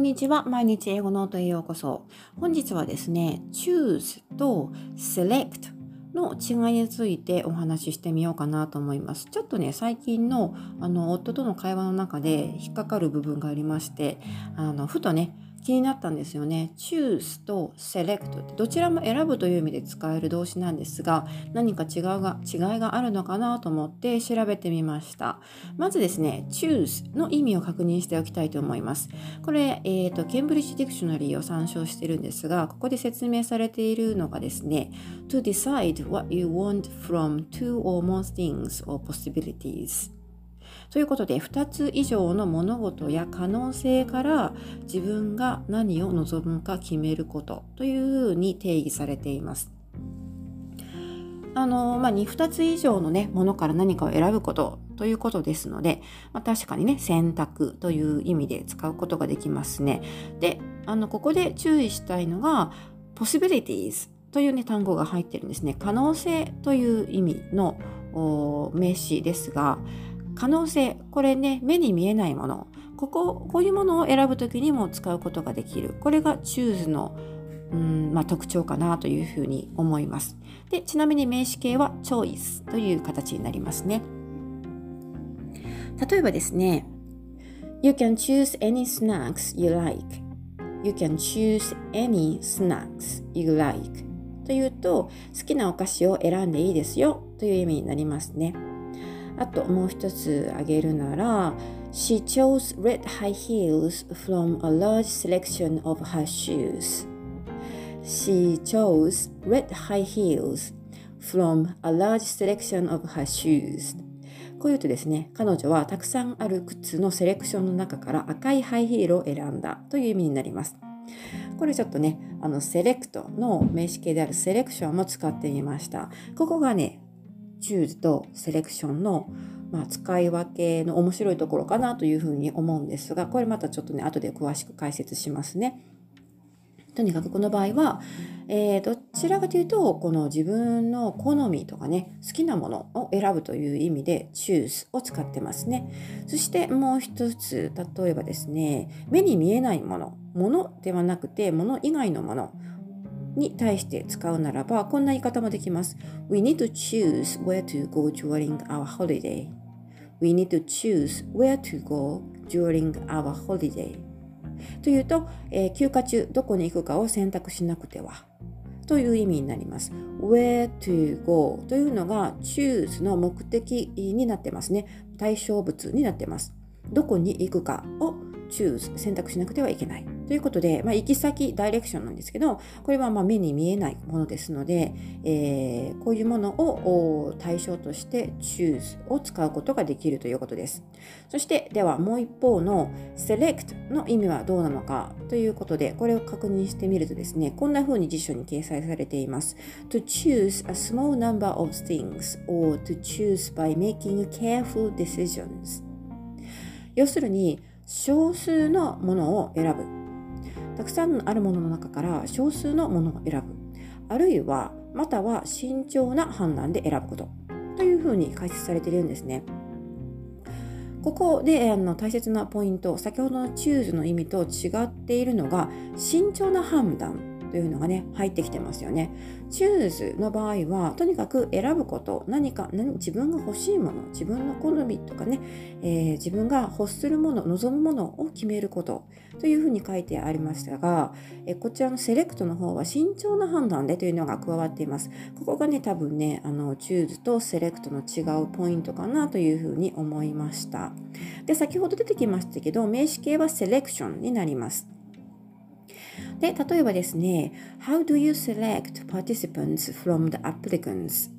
んにちは。毎日英語ノートへようこそ。本日はですね、choose と select の違いについてお話ししてみようかなと思います。ちょっとね、最近のあの夫との会話の中で引っかかる部分がありまして、あのふとね、気になったんですよね。choose と select ってどちらも選ぶという意味で使える動詞なんですが何か違うが違いがあるのかなと思って調べてみました。まずですね choose の意味を確認しておきたいと思います。これ、えーと、ケンブリッジディクショナリーを参照してるんですがここで説明されているのがですね to decide what you want from two or more things or possibilities ということで2つ以上の物事や可能性から自分が何を望むか決めることというふうに定義されています。あのまあ、2, 2つ以上の、ね、ものから何かを選ぶことということですので、まあ、確かにね選択という意味で使うことができますね。であのここで注意したいのが possibilities という、ね、単語が入ってるんですね。可能性という意味の名詞ですが可能性これね目に見えないものこここういうものを選ぶ時にも使うことができるこれがチューズのうんまあ、特徴かなというふうに思います。でちなみに名詞形はチョイスという形になりますね。例えばですね You can choose any snacks you like. You can choose any snacks you like. というと好きなお菓子を選んでいいですよという意味になりますね。あともう一つ挙げるなら She chose red high heels from a large selection of her shoes. She chose red high heels from a large selection of her shoes. こう言うとですね、彼女はたくさんある靴のセレクションの中から赤いハイヒールを選んだという意味になります。これちょっとね、あのセレクトの名詞形であるセレクションも使ってみました。ここがね、チューズとセレクションの、まあ、使い分けの面白いところかなというふうに思うんですがこれまたちょっとね後で詳しく解説しますね。とにかくこの場合は、えー、どちらかというとこの自分の好みとかね好きなものを選ぶという意味で choose を使ってますねそしてもう一つ例えばですね目に見えないものものではなくてもの以外のものに対して使うならばこんな言い方もできます。We need to choose where to go during our holiday. We need to choose where to go during our holiday. というと、えー、休暇中どこに行くかを選択しなくてはという意味になります。where to go というのが choose の目的になってますね。対象物になってます。どこに行くかを choose 選択しなくてはいけない。ということで、まあ、行き先、ダイレクションなんですけど、これはま目に見えないものですので、えー、こういうものを対象として choose を使うことができるということです。そして、ではもう一方の select の意味はどうなのかということで、これを確認してみるとですね、こんな風に辞書に掲載されています。to choose a small number of things or to choose by making careful decisions 要するに少数のものを選ぶたくさんあるものの中から少数のものを選ぶ。あるいはまたは慎重な判断で選ぶこと。というふうに解説されているんですね。ここであの大切なポイント先ほどのチューズの意味と違っているのが慎重な判断。というのがね入ってきてますよね。チューズの場合はとにかく選ぶこと何か自分が欲しいもの自分の好みとかね、えー、自分が欲するもの望むものを決めることというふうに書いてありましたが、えこちらのセレクトの方は慎重な判断でというのが加わっています。ここがね多分ねあのチューズとセレクトの違うポイントかなというふうに思いました。で先ほど出てきましたけど名詞形はセレクションになります。で、例えばですね、How do you select participants from the applicants?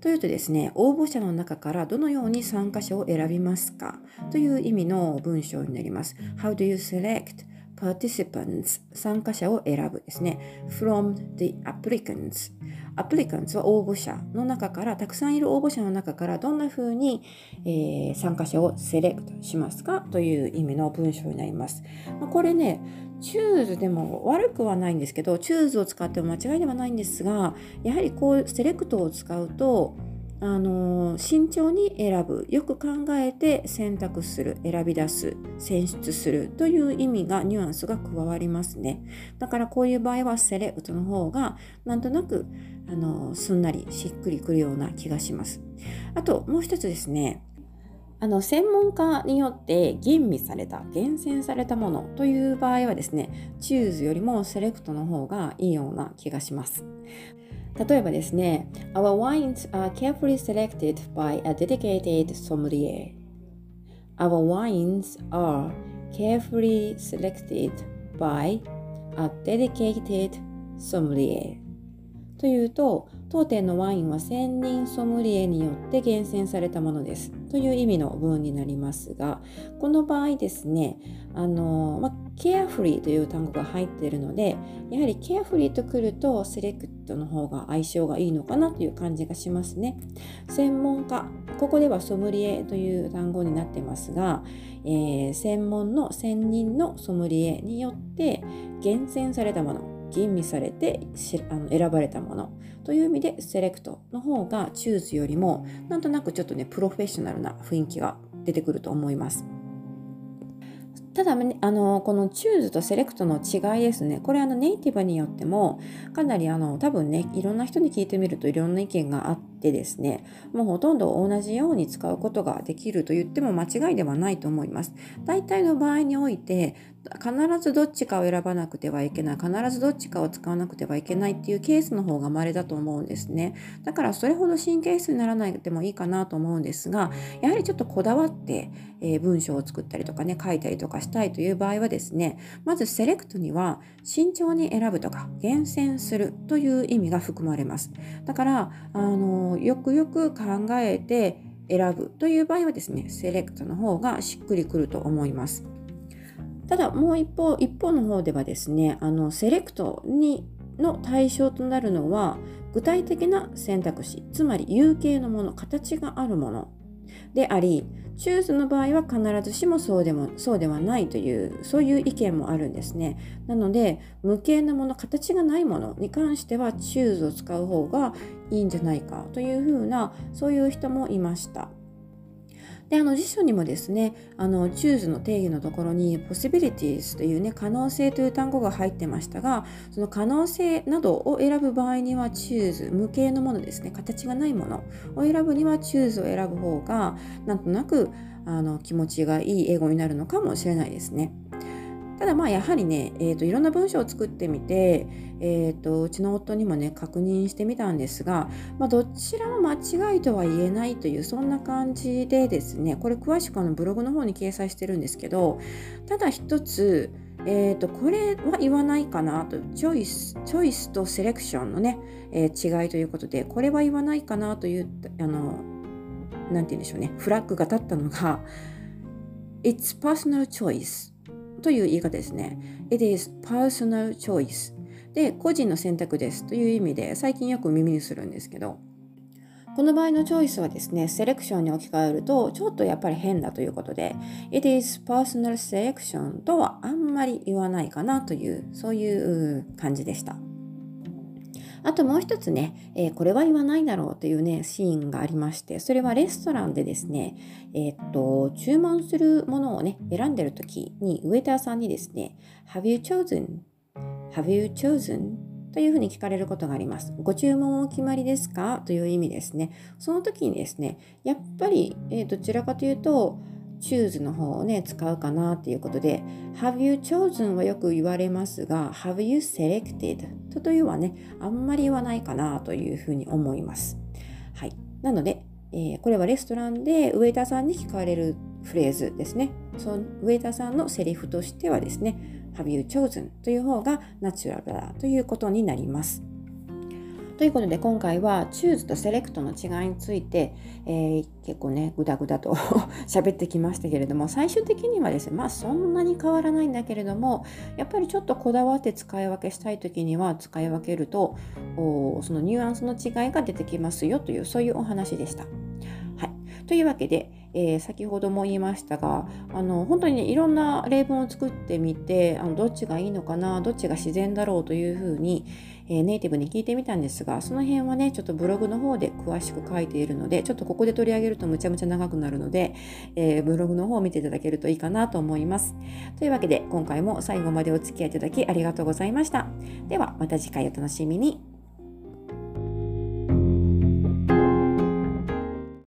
というとですね、応募者の中からどのように参加者を選びますかという意味の文章になります。How do you select participants 参加者を選ぶですね。from the applicants アプリカンツは応募者の中からたくさんいる応募者の中からどんな風に、えー、参加者をセレクトしますかという意味の文章になります。まあ、これねチューズでも悪くはないんですけどチューズを使っても間違いではないんですがやはりこうセレクトを使うとあの慎重に選ぶよく考えて選択する選び出す選出するという意味がニュアンスが加わりますね。だからこういう場合はセレクトの方がなんとなくあのすんなりしっくりくるような気がします。あともう一つですね。あの専門家によって吟味された厳選されたものという場合はですねチューズよりもセレクトの方がいいような気がします。例えばですね Our wines are carefully selected by a dedicated sommelier Our wines are carefully selected by a dedicated sommelier というと当店のワインは専任ソムリエによって厳選されたものですという意味の文になりますがこの場合ですねあの、まあ、ケアフリーという単語が入っているのでやはりケアフリーとくるとセレクトの方が相性がいいのかなという感じがしますね。専門家ここではソムリエという単語になってますが、えー、専門の専任のソムリエによって厳選されたもの吟味されてあの選ばれたものという意味でセレクトの方がチューズよりもなんとなくちょっとねプロフェッショナルな雰囲気が出てくると思います。ただ、あのこのチューズとセレクトの違いですね。これあのネイティブによってもかなりあの多分ねいろんな人に聞いてみるといろんな意見があってですねもうほとんど同じように使うことができると言っても間違いではないと思います。大体の場合において必ずどっちかを選ばなくてはいけない必ずどっちかを使わなくてはいけないっていうケースの方が稀だと思うんですね。だからそれほど神経質にならないでもいいかなと思うんですがやはりちょっとこだわって、えー、文章を作ったりとかね書いたりとかしたいという場合はですねまずセレクトには慎重に選ぶとか厳選するという意味が含まれます。だからあのよくよく考えて選ぶという場合はですねセレクトの方がしっくりくると思います。ただもう一方一方の方ではですねあのセレクトにの対象となるのは具体的な選択肢つまり有形のもの形があるものでありチューズの場合は必ずしもそうでもそうではないというそういう意見もあるんですね。なので無形なもの形がないものに関してはチューズを使う方がいいんじゃないかというふうなそういう人もいました。であの辞書にもですねあの choose の定義のところに possibilities というね可能性という単語が入ってましたがその可能性などを選ぶ場合にはチューズ無形のものですね形がないものを選ぶにはチューズを選ぶ方がなんとなくあの気持ちがいい英語になるのかもしれないですね。ただまあやはりね、えーと、いろんな文章を作ってみて、えーと、うちの夫にもね確認してみたんですが、まあ、どちらも間違いとは言えないというそんな感じでですねこれ詳しくあのブログの方に掲載してるんですけどただ一つえーと、これは言わないかなとチョイスチョイスとセレクションのね、えー、違いということでこれは言わないかなというあのなんて言うんでしょうねフラッグが立ったのが It's personal choice という言い方ですね。It is personal choice で個人の選択ですという意味で最近よく耳にするんですけどこの場合のチョイスはですね、セレクションに置き換えると、ちょっとやっぱり変だということで、It is personal selection とはあんまり言わないかなという、そういう感じでした。あともう一つね、えー、これは言わないだろうというね、シーンがありまして、それはレストランでですね、えー、っと、注文するものをね、選んでる時に、ウェイターさんにですね、Have you chosen?Have you chosen? というふうに聞かれることがあります。ご注文お決まりですか？という意味ですね。その時にですね、やっぱり、えー、どちらかというと、choose の方をね、使うかなっていうことで、have you chosen はよく言われますが、have you selected? とというはね、あんまり言わないかなというふうに思います。はい。なので、えー、これはレストランでウェイターさんに聞かれるフレーズですね。そのウェイターさんのセリフとしてはですね、have you chosen? という方がナチュラルだということになります。ということで今回はチューズとセレクトの違いについて、えー、結構ねぐだぐだと 喋ってきましたけれども最終的にはですねまあそんなに変わらないんだけれどもやっぱりちょっとこだわって使い分けしたい時には使い分けるとそのニュアンスの違いが出てきますよというそういうお話でした。はい、というわけで、えー、先ほども言いましたがあの本当に、ね、いろんな例文を作ってみてあのどっちがいいのかなどっちが自然だろうというふうに、え、ネイティブに聞いてみたんですが、その辺はね、ちょっとブログの方で詳しく書いているので、ちょっとここで取り上げるとむちゃむちゃ長くなるので、えー、ブログの方を見ていただけるといいかなと思います。というわけで、今回も最後までお付き合いいただきありがとうございました。では、また次回お楽しみに。